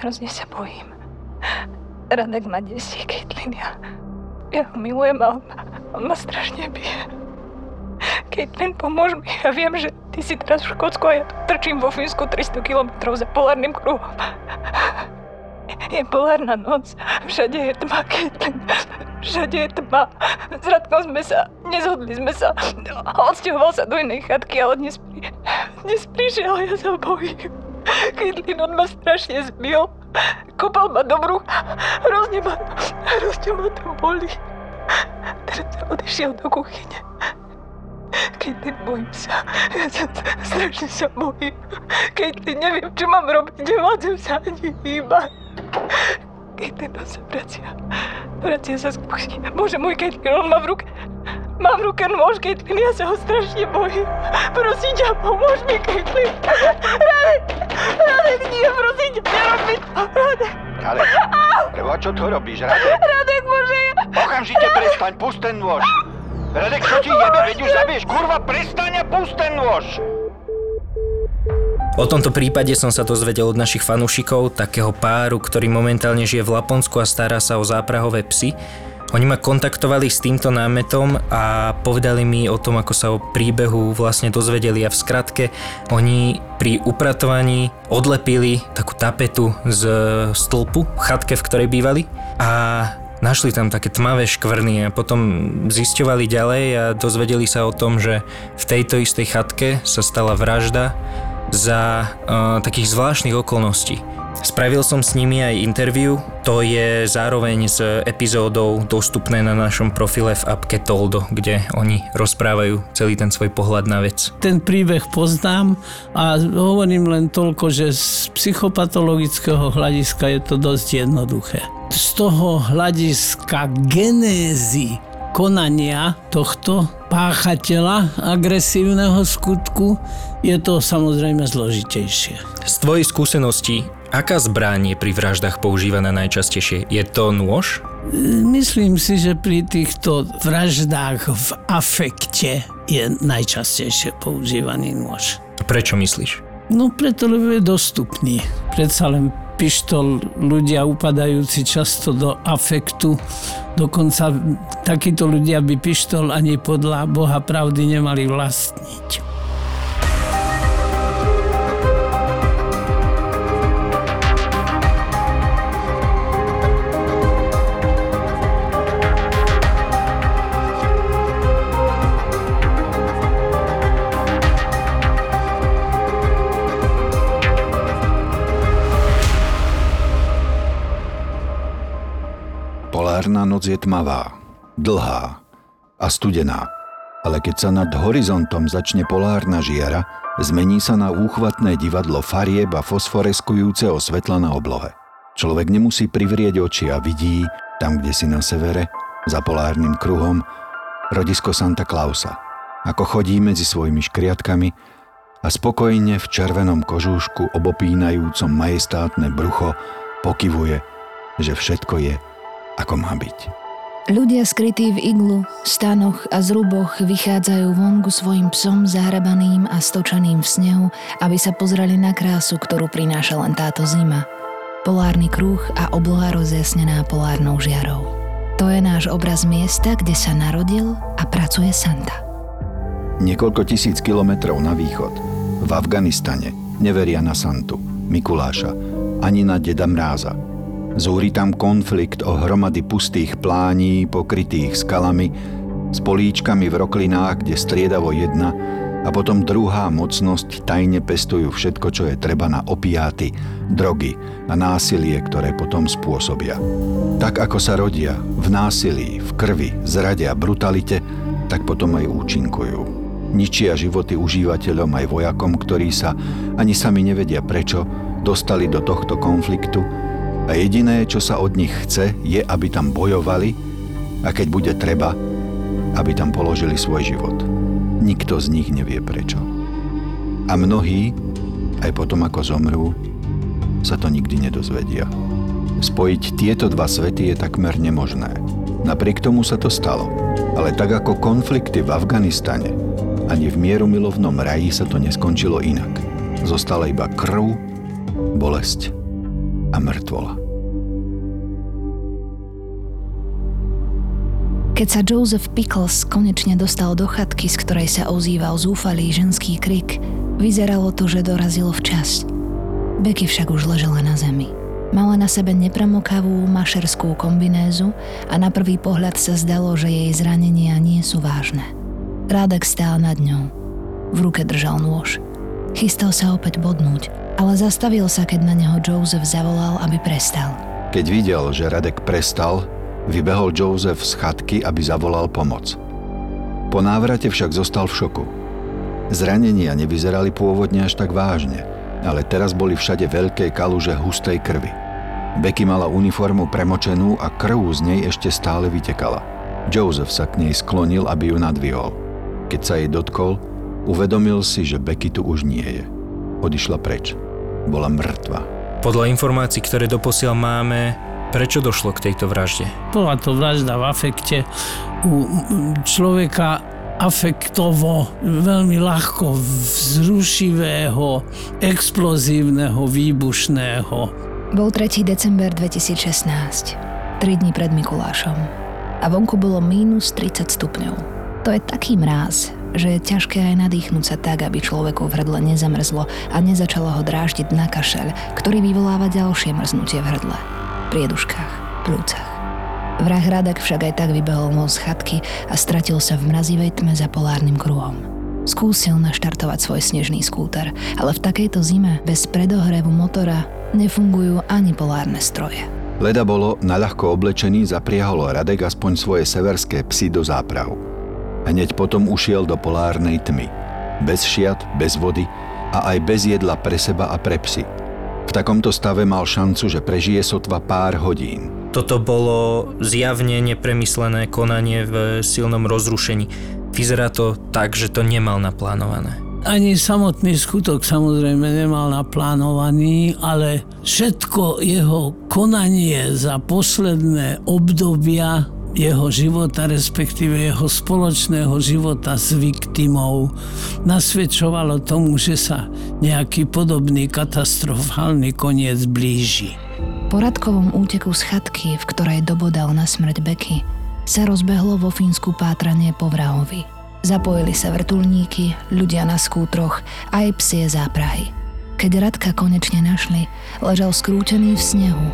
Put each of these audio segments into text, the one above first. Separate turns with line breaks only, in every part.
Hrozne sa bojím. Radek ma desí, Caitlin. Ja, ja ho milujem a on, on ma strašne bije. Caitlin, pomôž mi. Ja viem, že ty si teraz v Škótsku a ja tu trčím vo Fínsku 300 km za polárnym kruhom. Je polárna noc. Všade je tma, Caitlin. Všade je tma. S Radkom sme sa, nezhodli sme sa. Odsťahoval sa do inej chatky, ale dnes, pri, dnes prišiel ja sa bojím. Caitlin, on ma strašne zbil. Kopal ma do brucha. Hrozne ma, hrozne ma to boli. Teraz odišiel do kuchyne. Caitlin, bojím sa. Ja sa, strašne sa bojím. Caitlin, neviem, čo mám robiť. Nevládzem sa ani hýbať. Caitlin, on sa vracia. Vracia sa z kuchyne. Bože môj, Caitlin, on má v ruke... Mám v ruke nôž, Caitlin, ja sa ho strašne bojím. Prosím ťa, pomôž mi, Caitlin. Radek, Radek, nie, prosím ťa, nerob mi to. Radek,
Radek, preba, čo to robíš, Radek?
Radek, Bože, ja...
Okamžite prestaň, pust ten nôž. Radek, čo ti jebe, veď už zabiješ, kurva, prestaň a pust ten nôž.
O tomto prípade som sa dozvedel od našich fanúšikov, takého páru, ktorý momentálne žije v Laponsku a stará sa o záprahové psy. Oni ma kontaktovali s týmto námetom a povedali mi o tom, ako sa o príbehu vlastne dozvedeli a v skratke oni pri upratovaní odlepili takú tapetu z stĺpu v chatke, v ktorej bývali a Našli tam také tmavé škvrny a potom zisťovali ďalej a dozvedeli sa o tom, že v tejto istej chatke sa stala vražda za uh, takých zvláštnych okolností. Spravil som s nimi aj interview, to je zároveň s epizódou dostupné na našom profile v appke Toldo, kde oni rozprávajú celý ten svoj pohľad na vec.
Ten príbeh poznám a hovorím len toľko, že z psychopatologického hľadiska je to dosť jednoduché. Z toho hľadiska genézy konania tohto páchateľa agresívneho skutku je to samozrejme zložitejšie.
Z tvojej skúsenosti, aká zbraň je pri vraždách používaná najčastejšie? Je to nôž?
Myslím si, že pri týchto vraždách v afekte je najčastejšie používaný nôž.
Prečo myslíš?
No preto, lebo je dostupný. Predsa len pištol ľudia upadajúci často do afektu. Dokonca takíto ľudia by pištol ani podľa Boha pravdy nemali vlastniť.
Noc je tmavá, dlhá a studená. Ale keď sa nad horizontom začne polárna žiara, zmení sa na úchvatné divadlo farieb a fosforeskujúceho svetla na oblohe. Človek nemusí privrieť oči a vidí, tam kde si na severe, za polárnym kruhom, rodisko Santa Clausa. Ako chodí medzi svojimi škriatkami a spokojne v červenom kožúšku obopínajúcom majestátne brucho pokyvuje, že všetko je ako má byť.
Ľudia skrytí v iglu, stanoch a zruboch vychádzajú von ku svojim psom zahrabaným a stočaným v snehu, aby sa pozreli na krásu, ktorú prináša len táto zima. Polárny kruh a obloha rozjasnená polárnou žiarou. To je náš obraz miesta, kde sa narodil a pracuje Santa.
Niekoľko tisíc kilometrov na východ, v Afganistane, neveria na Santu, Mikuláša, ani na Deda Mráza – Zúri tam konflikt o hromady pustých plání pokrytých skalami s políčkami v roklinách, kde striedavo jedna A potom druhá mocnosť tajne pestujú všetko, čo je treba na opiáty, drogy a násilie, ktoré potom spôsobia. Tak ako sa rodia v násilí, v krvi, zrade a brutalite, tak potom aj účinkujú. Ničia životy užívateľom aj vojakom, ktorí sa ani sami nevedia prečo dostali do tohto konfliktu a jediné, čo sa od nich chce, je, aby tam bojovali a keď bude treba, aby tam položili svoj život. Nikto z nich nevie prečo. A mnohí, aj potom ako zomrú, sa to nikdy nedozvedia. Spojiť tieto dva svety je takmer nemožné. Napriek tomu sa to stalo. Ale tak ako konflikty v Afganistane, ani v mieru milovnom raji sa to neskončilo inak. Zostala iba krv, bolesť a mŕtvola.
Keď sa Joseph Pickles konečne dostal do chatky, z ktorej sa ozýval zúfalý ženský krik, vyzeralo to, že dorazilo včas. Becky však už ležela na zemi. Mala na sebe nepremokavú mašerskú kombinézu a na prvý pohľad sa zdalo, že jej zranenia nie sú vážne. Rádek stál nad ňou. V ruke držal nôž. Chystal sa opäť bodnúť, ale zastavil sa, keď na neho Joseph zavolal, aby prestal.
Keď videl, že Radek prestal, Vybehol Joseph z chatky, aby zavolal pomoc. Po návrate však zostal v šoku. Zranenia nevyzerali pôvodne až tak vážne, ale teraz boli všade veľké kaluže hustej krvi. Becky mala uniformu premočenú a krv z nej ešte stále vytekala. Joseph sa k nej sklonil, aby ju nadvihol. Keď sa jej dotkol, uvedomil si, že Becky tu už nie je. Odišla preč. Bola mŕtva.
Podľa informácií, ktoré doposiaľ máme, Prečo došlo k tejto vražde?
Bola to vražda v afekte u človeka afektovo, veľmi ľahko vzrušivého, explozívneho, výbušného.
Bol 3. december 2016, 3 dní pred Mikulášom. A vonku bolo mínus 30 stupňov. To je taký mráz, že je ťažké aj nadýchnúť sa tak, aby človeku v hrdle nezamrzlo a nezačalo ho dráždiť na kašeľ, ktorý vyvoláva ďalšie mrznutie v hrdle prieduškách, plúcach. Vrah Radek však aj tak vybehol von z chatky a stratil sa v mrazivej tme za polárnym kruhom. Skúsil naštartovať svoj snežný skúter, ale v takejto zime bez predohrevu motora nefungujú ani polárne stroje.
Leda bolo naľahko oblečený, zapriahol Radek aspoň svoje severské psy do záprahu. Hneď potom ušiel do polárnej tmy. Bez šiat, bez vody a aj bez jedla pre seba a pre psy – v takomto stave mal šancu, že prežije sotva pár hodín.
Toto bolo zjavne nepremyslené konanie v silnom rozrušení. Vyzerá to tak, že to nemal naplánované.
Ani samotný skutok samozrejme nemal naplánovaný, ale všetko jeho konanie za posledné obdobia jeho života, respektíve jeho spoločného života s viktimou, nasvedčovalo tomu, že sa nejaký podobný katastrofálny koniec blíži.
Po Radkovom úteku z chatky, v ktorej dobodal na smrť Beky, sa rozbehlo vo Fínsku pátranie po vrahovi. Zapojili sa vrtulníky, ľudia na skútroch aj psie záprahy. Keď Radka konečne našli, ležal skrútený v snehu.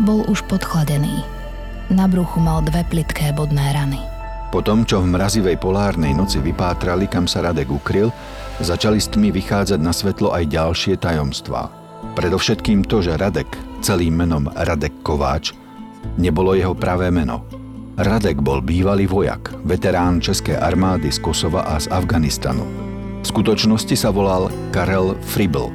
Bol už podchladený na bruchu mal dve plitké bodné rany.
Po tom, čo v mrazivej polárnej noci vypátrali, kam sa Radek ukryl, začali s tmy vychádzať na svetlo aj ďalšie tajomstvá. Predovšetkým to, že Radek, celým menom Radek Kováč, nebolo jeho pravé meno. Radek bol bývalý vojak, veterán Českej armády z Kosova a z Afganistanu. V skutočnosti sa volal Karel Fribl.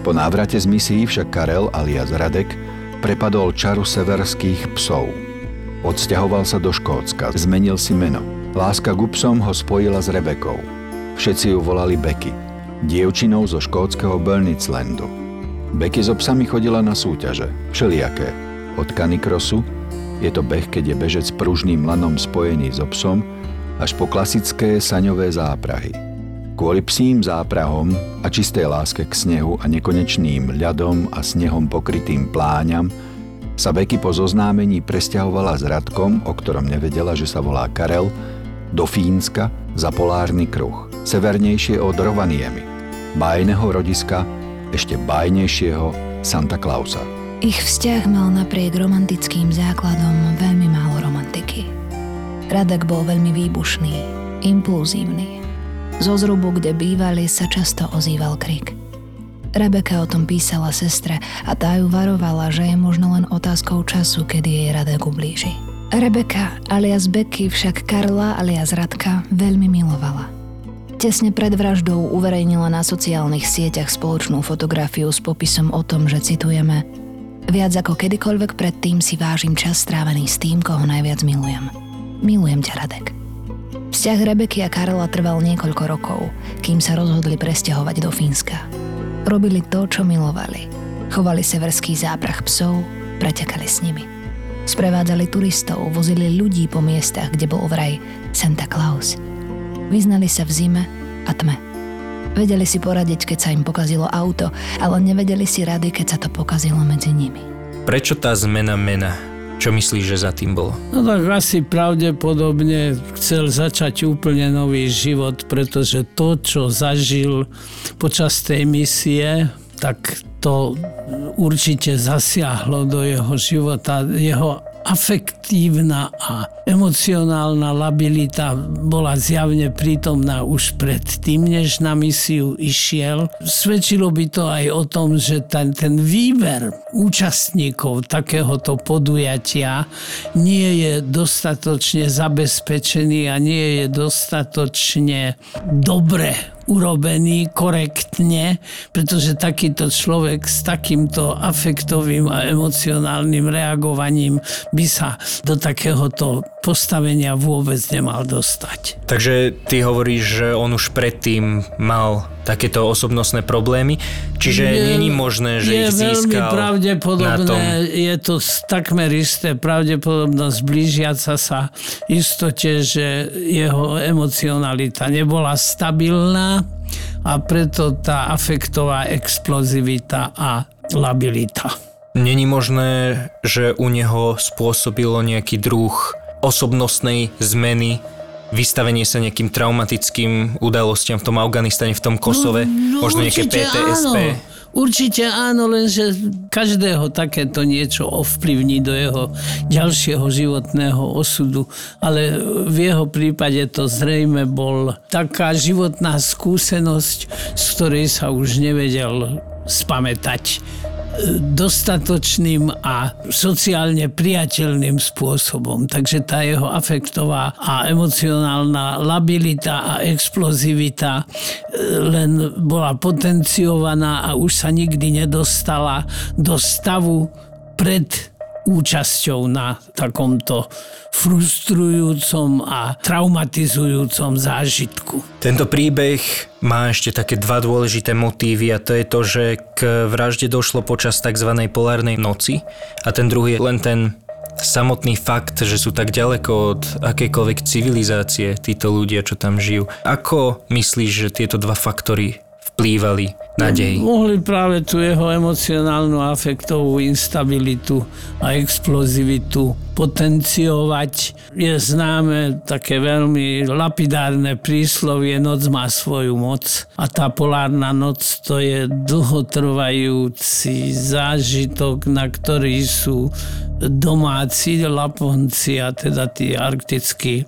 Po návrate z misií však Karel alias Radek prepadol čaru severských psov. Odsťahoval sa do Škótska, zmenil si meno. Láska k psom ho spojila s Rebekou. Všetci ju volali Becky, dievčinou zo škótskeho Burnitzlandu. Becky so psami chodila na súťaže, všelijaké. Od kanikrosu, je to beh, keď je bežec pružným lanom spojený so psom, až po klasické saňové záprahy. Kvôli psím záprahom a čistej láske k snehu a nekonečným ľadom a snehom pokrytým pláňam sa Beky po zoznámení presťahovala s Radkom, o ktorom nevedela, že sa volá Karel, do Fínska za polárny kruh, severnejšie od Rovaniemi, bájneho rodiska, ešte bájnejšieho Santa Clausa.
Ich vzťah mal napriek romantickým základom veľmi málo romantiky. Radek bol veľmi výbušný, impulzívny Zo zrubu, kde bývali, sa často ozýval krik. Rebeka o tom písala sestre a tá ju varovala, že je možno len otázkou času, kedy jej Radek ublíži. Rebeka alias Becky však Karla alias Radka veľmi milovala. Tesne pred vraždou uverejnila na sociálnych sieťach spoločnú fotografiu s popisom o tom, že citujeme Viac ako kedykoľvek predtým si vážim čas strávený s tým, koho najviac milujem. Milujem ťa, Radek. Vzťah Rebeky a Karla trval niekoľko rokov, kým sa rozhodli presťahovať do Fínska. Robili to, čo milovali. Chovali severský záprach psov, pretekali s nimi. Sprevádzali turistov, vozili ľudí po miestach, kde bol vraj Santa Claus. Vyznali sa v zime a tme. Vedeli si poradiť, keď sa im pokazilo auto, ale nevedeli si rady, keď sa to pokazilo medzi nimi.
Prečo tá zmena mena? Čo myslíš, že za tým bolo?
No tak asi pravdepodobne chcel začať úplne nový život, pretože to, čo zažil počas tej misie, tak to určite zasiahlo do jeho života. Jeho afektívna a emocionálna labilita bola zjavne prítomná už predtým, než na misiu išiel. Svedčilo by to aj o tom, že ten, ten výber účastníkov takéhoto podujatia nie je dostatočne zabezpečený a nie je dostatočne dobre urobený korektne, pretože takýto človek s takýmto afektovým a emocionálnym reagovaním by sa do takéhoto postavenia vôbec nemal dostať.
Takže ty hovoríš, že on už predtým mal takéto osobnostné problémy, čiže je, není možné, že
je
ich získal
veľmi pravdepodobné,
na tom...
je to takmer isté pravdepodobnosť blížiaca sa istote, že jeho emocionalita nebola stabilná a preto tá afektová explozivita a labilita.
Není možné, že u neho spôsobilo nejaký druh osobnostnej zmeny vystavenie sa nejakým traumatickým udalostiam v tom Afganistane, v tom Kosove,
no, no,
možno nejaké PTSP.
Áno. Určite áno, lenže každého takéto niečo ovplyvní do jeho ďalšieho životného osudu. Ale v jeho prípade to zrejme bol taká životná skúsenosť, z ktorej sa už nevedel spamätať dostatočným a sociálne priateľným spôsobom. Takže tá jeho afektová a emocionálna labilita a explozivita e, len bola potenciovaná a už sa nikdy nedostala do stavu pred účasťou na takomto frustrujúcom a traumatizujúcom zážitku.
Tento príbeh má ešte také dva dôležité motívy a to je to, že k vražde došlo počas tzv. polárnej noci a ten druhý je len ten samotný fakt, že sú tak ďaleko od akejkoľvek civilizácie títo ľudia, čo tam žijú. Ako myslíš, že tieto dva faktory vplývali na dej?
Mohli práve tú jeho emocionálnu afektovú instabilitu a explozivitu potenciovať. Je známe také veľmi lapidárne príslovie Noc má svoju moc a tá polárna noc to je dlhotrvajúci zážitok, na ktorý sú domáci Laponci a teda tí arktickí e,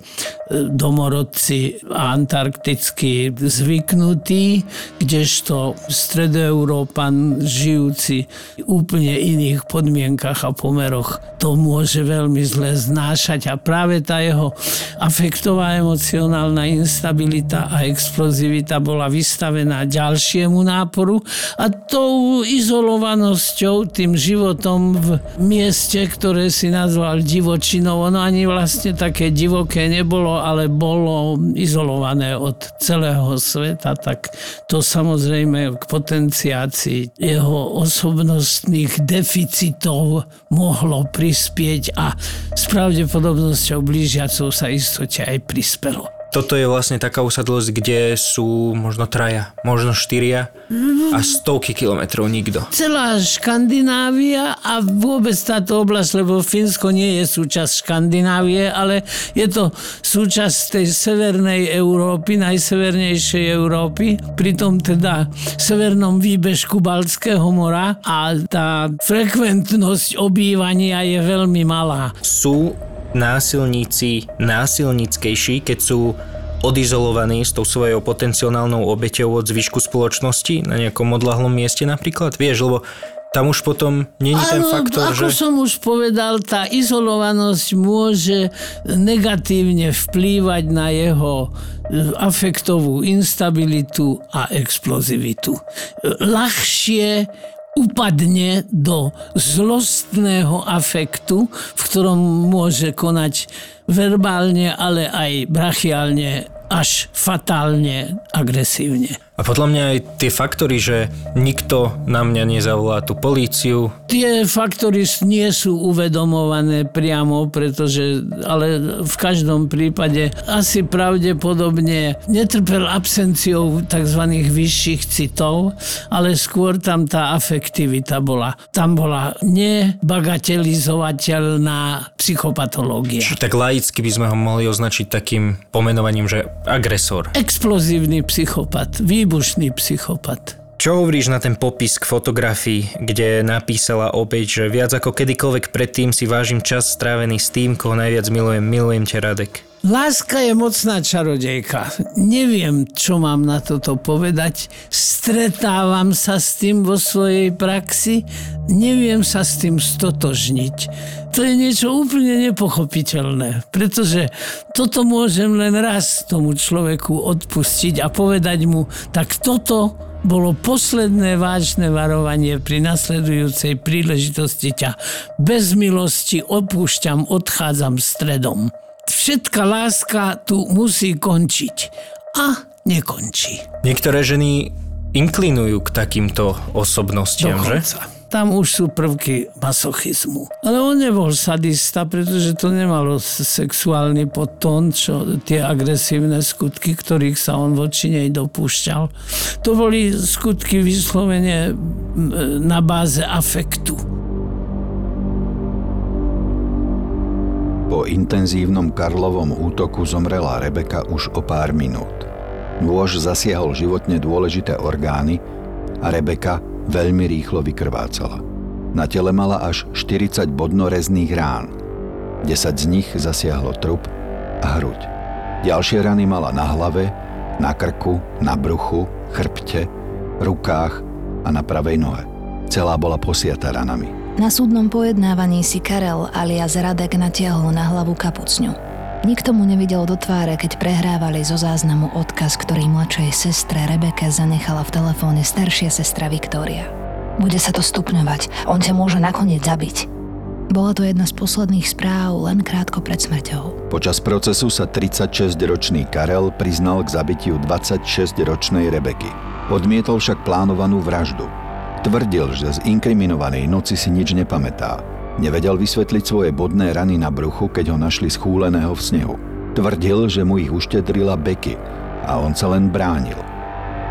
domorodci a antarktickí zvyknutí, kdežto stredoeurópan žijúci v úplne iných podmienkach a pomeroch to môže veľmi zle znášať. A práve tá jeho afektová emocionálna instabilita a explozivita bola vystavená ďalšiemu náporu. A tou izolovanosťou, tým životom v mieste, ktoré si nazval divočinou, ono ani vlastne také divoké nebolo, ale bolo izolované od celého sveta, tak to samozrejme k potenciácii jeho osobnostných deficitov mohlo prispieť a s pravdepodobnosťou blížiacou sa istote aj prispelo.
Toto je vlastne taká usadlosť, kde sú možno traja, možno štyria a stovky kilometrov nikto.
Celá Škandinávia a vôbec táto oblasť, lebo Fínsko nie je súčasť Škandinávie, ale je to súčasť tej severnej Európy, najsevernejšej Európy, pritom teda severnom výbežku Baltského mora a tá frekventnosť obývania je veľmi malá.
Sú násilníci násilnickejší, keď sú odizolovaný s tou svojou potenciálnou obeťou od zvyšku spoločnosti na nejakom odlahlom mieste napríklad? Vieš, lebo tam už potom není ten faktor,
ako
že...
som už povedal, tá izolovanosť môže negatívne vplývať na jeho e, afektovú instabilitu a explozivitu. Ľahšie upadne do zlostného afektu, v ktorom môže konať verbálne, ale aj brachiálne až fatálne agresívne.
A podľa mňa aj tie faktory, že nikto na mňa nezavolá tú políciu,
Tie faktory nie sú uvedomované priamo, pretože, ale v každom prípade asi pravdepodobne netrpel absenciou tzv. vyšších citov, ale skôr tam tá afektivita bola. Tam bola nebagatelizovateľná psychopatológia.
či tak laicky by sme ho mohli označiť takým pomenovaním, že agresor.
Explozívny psychopat, výbušný psychopat.
Čo hovoríš na ten popis k fotografii, kde napísala opäť, že viac ako kedykoľvek predtým si vážim čas strávený s tým, koho najviac milujem. Milujem ťa, Radek.
Láska je mocná čarodejka. Neviem, čo mám na toto povedať. Stretávam sa s tým vo svojej praxi. Neviem sa s tým stotožniť. To je niečo úplne nepochopiteľné, pretože toto môžem len raz tomu človeku odpustiť a povedať mu, tak toto bolo posledné vážne varovanie pri nasledujúcej príležitosti ťa. Bez milosti opúšťam, odchádzam stredom. Všetká láska tu musí končiť. A nekončí.
Niektoré ženy inklinujú k takýmto osobnostiam, že?
Dokonca. Tam už sú prvky masochizmu. Ale on nebol sadista, pretože to nemalo sexuálny podtón, čo tie agresívne skutky, ktorých sa on voči nej dopúšťal. To boli skutky vyslovene na báze afektu.
Po intenzívnom Karlovom útoku zomrela Rebeka už o pár minút. Nôž zasiahol životne dôležité orgány a Rebeka veľmi rýchlo vykrvácala. Na tele mala až 40 bodnorezných rán. 10 z nich zasiahlo trup a hruď. Ďalšie rany mala na hlave, na krku, na bruchu, chrbte, rukách a na pravej nohe. Celá bola posiata ranami.
Na súdnom pojednávaní si Karel alias Radek natiahol na hlavu kapucňu. Nikto mu nevidel do tváre, keď prehrávali zo záznamu odkaz, ktorý mladšej sestre Rebeke zanechala v telefóne staršia sestra Viktória. Bude sa to stupňovať, on ťa môže nakoniec zabiť. Bola to jedna z posledných správ len krátko pred smrťou.
Počas procesu sa 36-ročný Karel priznal k zabitiu 26-ročnej Rebeky. Odmietol však plánovanú vraždu. Tvrdil, že z inkriminovanej noci si nič nepamätá. Nevedel vysvetliť svoje bodné rany na bruchu, keď ho našli schúleného v snehu. Tvrdil, že mu ich uštedrila Beky a on sa len bránil.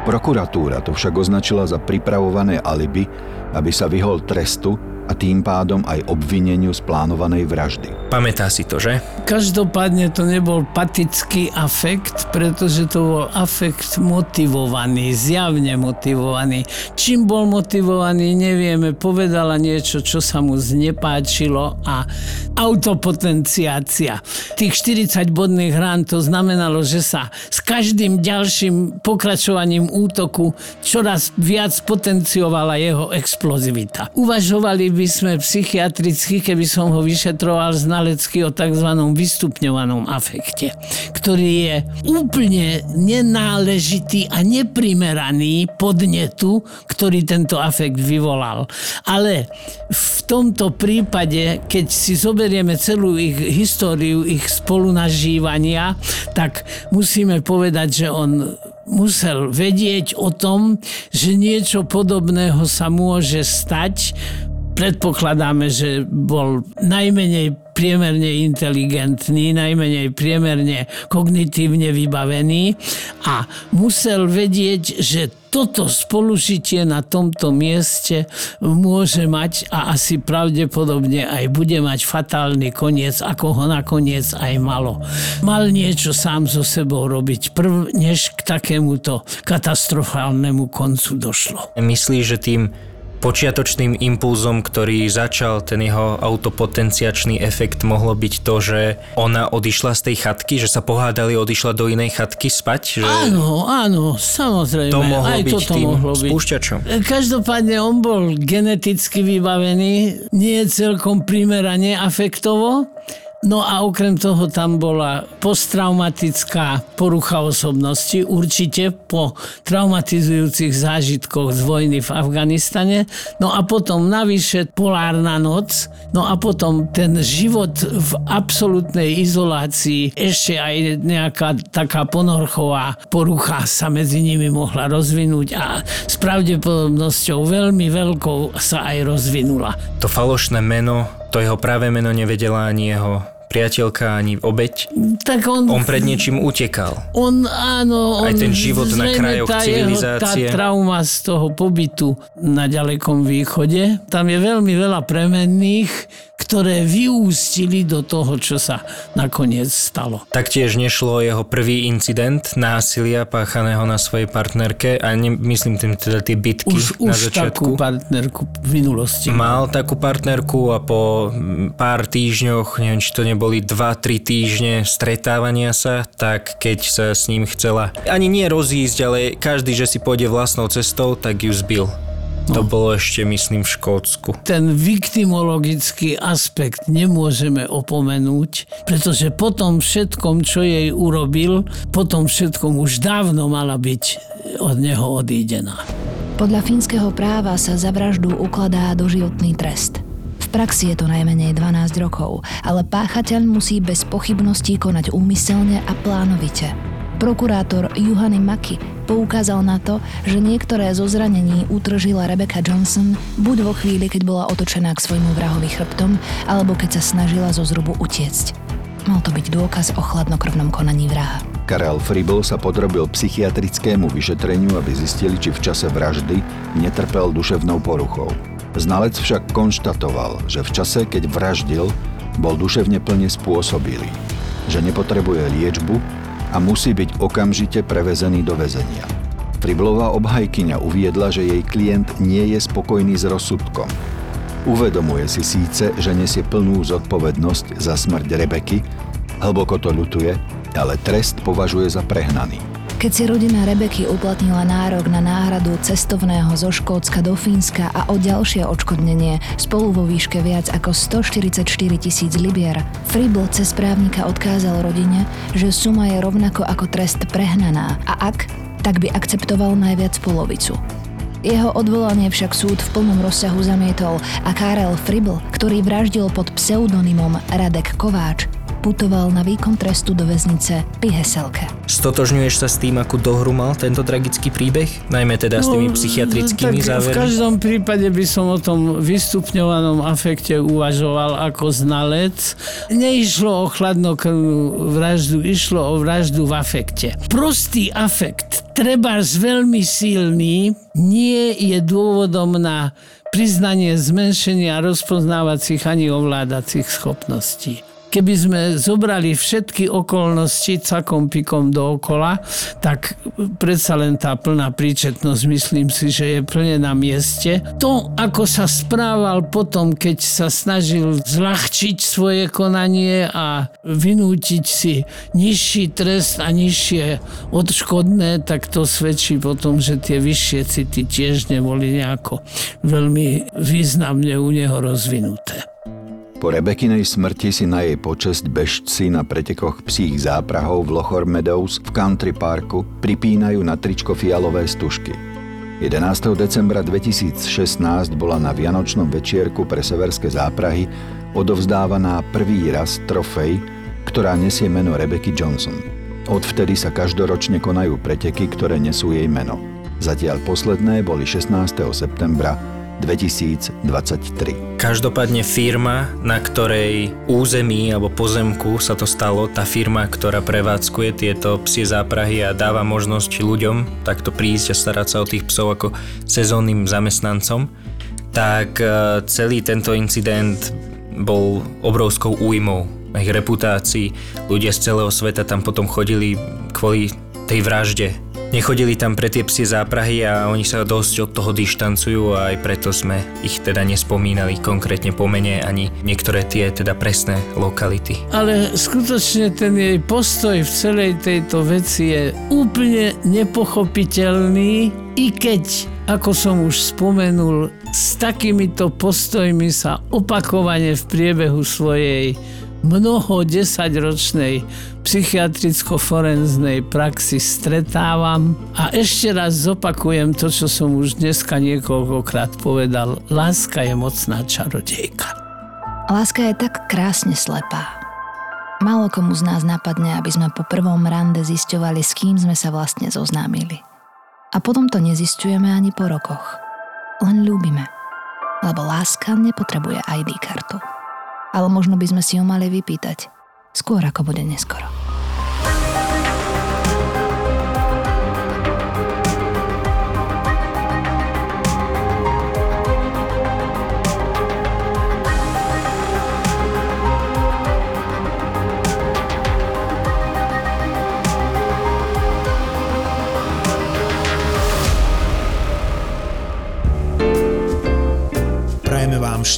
Prokuratúra to však označila za pripravované alibi, aby sa vyhol trestu a tým pádom aj obvineniu z plánovanej vraždy.
Pamätá si to, že?
Každopádne to nebol patický afekt, pretože to bol afekt motivovaný, zjavne motivovaný. Čím bol motivovaný, nevieme. Povedala niečo, čo sa mu znepáčilo a autopotenciácia. Tých 40 bodných rán to znamenalo, že sa s každým ďalším pokračovaním útoku čoraz viac potenciovala jeho explozivita. Uvažovali by sme psychiatricky, keby som ho vyšetroval znalecky o tzv. vystupňovanom afekte, ktorý je úplne nenáležitý a neprimeraný podnetu, ktorý tento afekt vyvolal. Ale v tomto prípade, keď si zoberieme celú ich históriu, ich spolunažívania, tak musíme povedať, že on musel vedieť o tom, že niečo podobného sa môže stať. Predpokladáme, že bol najmenej priemerne inteligentný, najmenej priemerne kognitívne vybavený a musel vedieť, že toto spolužitie na tomto mieste môže mať a asi pravdepodobne aj bude mať fatálny koniec, ako ho nakoniec aj malo. Mal niečo sám so sebou robiť prv, než k takémuto katastrofálnemu koncu došlo.
Myslíš, že tým počiatočným impulzom, ktorý začal ten jeho autopotenciačný efekt mohlo byť to, že ona odišla z tej chatky, že sa pohádali, odišla do inej chatky spať? Že
Áno, áno, samozrejme.
to mohlo
aj
byť
toto
tým
mohlo byť.
spúšťačom.
Každopádne on bol geneticky vybavený, nie celkom primerane afektovo. No a okrem toho tam bola posttraumatická porucha osobnosti, určite po traumatizujúcich zážitkoch z vojny v Afganistane. No a potom navyše polárna noc, no a potom ten život v absolútnej izolácii, ešte aj nejaká taká ponorchová porucha sa medzi nimi mohla rozvinúť a s pravdepodobnosťou veľmi veľkou sa aj rozvinula.
To falošné meno, to jeho pravé meno nevedela ani jeho priateľka, ani obeď.
Tak on,
On pred niečím utekal.
On áno,
Aj
on,
ten život na krajoch
tá
civilizácie.
Jeho, tá trauma z toho pobytu na ďalekom východe, tam je veľmi veľa premenných, ktoré vyústili do toho, čo sa nakoniec stalo.
Taktiež nešlo jeho prvý incident násilia páchaného na svojej partnerke a nemyslím tým teda tie bitky
Už,
na
už takú
začiatku.
partnerku v minulosti.
Mal takú partnerku a po pár týždňoch, neviem či to neboli 2-3 týždne stretávania sa, tak keď sa s ním chcela ani nie rozísť, ale každý, že si pôjde vlastnou cestou, tak ju zbil. To bolo ešte, myslím, v Škótsku.
ten viktimologický aspekt nemôžeme opomenúť, pretože po tom všetkom, čo jej urobil, po tom všetkom už dávno mala byť od neho odídená.
Podľa fínskeho práva sa za vraždu ukladá doživotný trest. Praxi je to najmenej 12 rokov, ale páchateľ musí bez pochybností konať úmyselne a plánovite. Prokurátor Juhany Maki poukázal na to, že niektoré zo zranení utržila Rebecca Johnson buď vo chvíli, keď bola otočená k svojmu vrahovi chrbtom, alebo keď sa snažila zo zrubu utiecť. Mal to byť dôkaz o chladnokrvnom konaní vraha.
Karel Fribel sa podrobil psychiatrickému vyšetreniu, aby zistili, či v čase vraždy netrpel duševnou poruchou. Znalec však konštatoval, že v čase, keď vraždil, bol duševne plne spôsobilý, že nepotrebuje liečbu a musí byť okamžite prevezený do väzenia. Friblová obhajkyňa uviedla, že jej klient nie je spokojný s rozsudkom. Uvedomuje si síce, že nesie plnú zodpovednosť za smrť Rebeky, hlboko to ľutuje, ale trest považuje za prehnaný.
Keď si rodina Rebeky uplatnila nárok na náhradu cestovného zo Škótska do Fínska a o ďalšie odškodnenie spolu vo výške viac ako 144 tisíc libier, Fribl cez právnika odkázal rodine, že suma je rovnako ako trest prehnaná a ak, tak by akceptoval najviac polovicu. Jeho odvolanie však súd v plnom rozsahu zamietol a Karel Fribl, ktorý vraždil pod pseudonymom Radek Kováč, putoval na výkon trestu do väznice Piheselke.
Stotožňuješ sa s tým, akú dohru mal tento tragický príbeh? Najmä teda s tými psychiatrickými
No, tak V
závermi?
každom prípade by som o tom vystupňovanom afekte uvažoval ako znalec. Neišlo o chladnokrvnú vraždu, išlo o vraždu v afekte. Prostý afekt, treba veľmi silný, nie je dôvodom na priznanie zmenšenia rozpoznávacích ani ovládacích schopností. Keby sme zobrali všetky okolnosti cakom pikom dookola, tak predsa len tá plná príčetnosť myslím si, že je plne na mieste. To, ako sa správal potom, keď sa snažil zľahčiť svoje konanie a vynútiť si nižší trest a nižšie odškodné, tak to svedčí potom, že tie vyššie city tiež neboli nejako veľmi významne u neho rozvinuté.
Po Rebekinej smrti si na jej počesť bežci na pretekoch psích záprahov v Lochor Meadows v Country Parku pripínajú na tričko fialové stužky. 11. decembra 2016 bola na Vianočnom večierku pre severské záprahy odovzdávaná prvý raz trofej, ktorá nesie meno Rebeky Johnson. Odvtedy sa každoročne konajú preteky, ktoré nesú jej meno. Zatiaľ posledné boli 16. septembra 2023.
Každopádne firma, na ktorej území alebo pozemku sa to stalo, tá firma, ktorá prevádzkuje tieto psie záprahy a dáva možnosť ľuďom takto prísť a starať sa o tých psov ako sezónnym zamestnancom, tak e, celý tento incident bol obrovskou újmou na ich reputácii. Ľudia z celého sveta tam potom chodili kvôli tej vražde Nechodili tam pre tie psie záprahy a oni sa dosť od toho dištancujú a aj preto sme ich teda nespomínali konkrétne po mene ani niektoré tie teda presné lokality.
Ale skutočne ten jej postoj v celej tejto veci je úplne nepochopiteľný, i keď, ako som už spomenul, s takýmito postojmi sa opakovane v priebehu svojej mnoho desaťročnej psychiatricko-forenznej praxi stretávam a ešte raz zopakujem to, čo som už dneska niekoľkokrát povedal. Láska je mocná čarodejka.
Láska je tak krásne slepá. Málo komu z nás napadne, aby sme po prvom rande zisťovali, s kým sme sa vlastne zoznámili. A potom to nezisťujeme ani po rokoch. Len ľúbime. Lebo láska nepotrebuje ID kartu ale možno by sme si ju mali vypýtať. Skôr ako bude neskoro.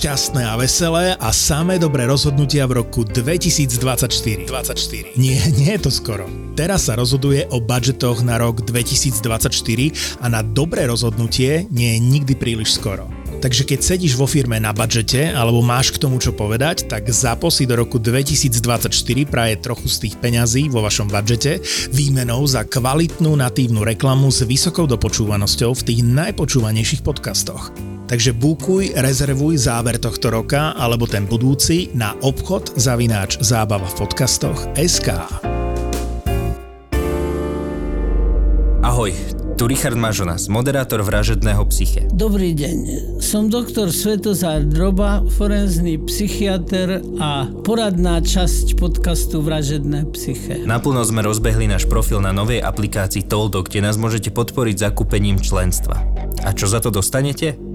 Šťastné a veselé a samé dobré rozhodnutia v roku 2024. 24. Nie, nie je to skoro. Teraz sa rozhoduje o budžetoch na rok 2024 a na dobré rozhodnutie nie je nikdy príliš skoro. Takže keď sedíš vo firme na budžete alebo máš k tomu čo povedať, tak zapo si do roku 2024 praje trochu z tých peňazí vo vašom budžete výmenou za kvalitnú natívnu reklamu s vysokou dopočúvanosťou v tých najpočúvanejších podcastoch. Takže bukuj, rezervuj záver tohto roka alebo ten budúci na obchod zavináč zábava v podcastoch SK.
Ahoj, tu Richard Mažonas, moderátor Vražedného psyche.
Dobrý deň, som doktor Svetozár Droba, forenzný psychiatr a poradná časť podcastu Vražedné psyche.
Naplno sme rozbehli náš profil na novej aplikácii Toldo, kde nás môžete podporiť zakúpením členstva. A čo za to dostanete?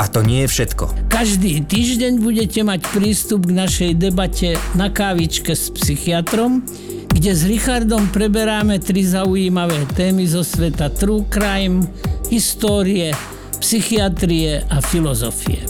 A to nie je všetko.
Každý týždeň budete mať prístup k našej debate na kávičke s psychiatrom, kde s Richardom preberáme tri zaujímavé témy zo sveta true crime, histórie, psychiatrie a filozofie.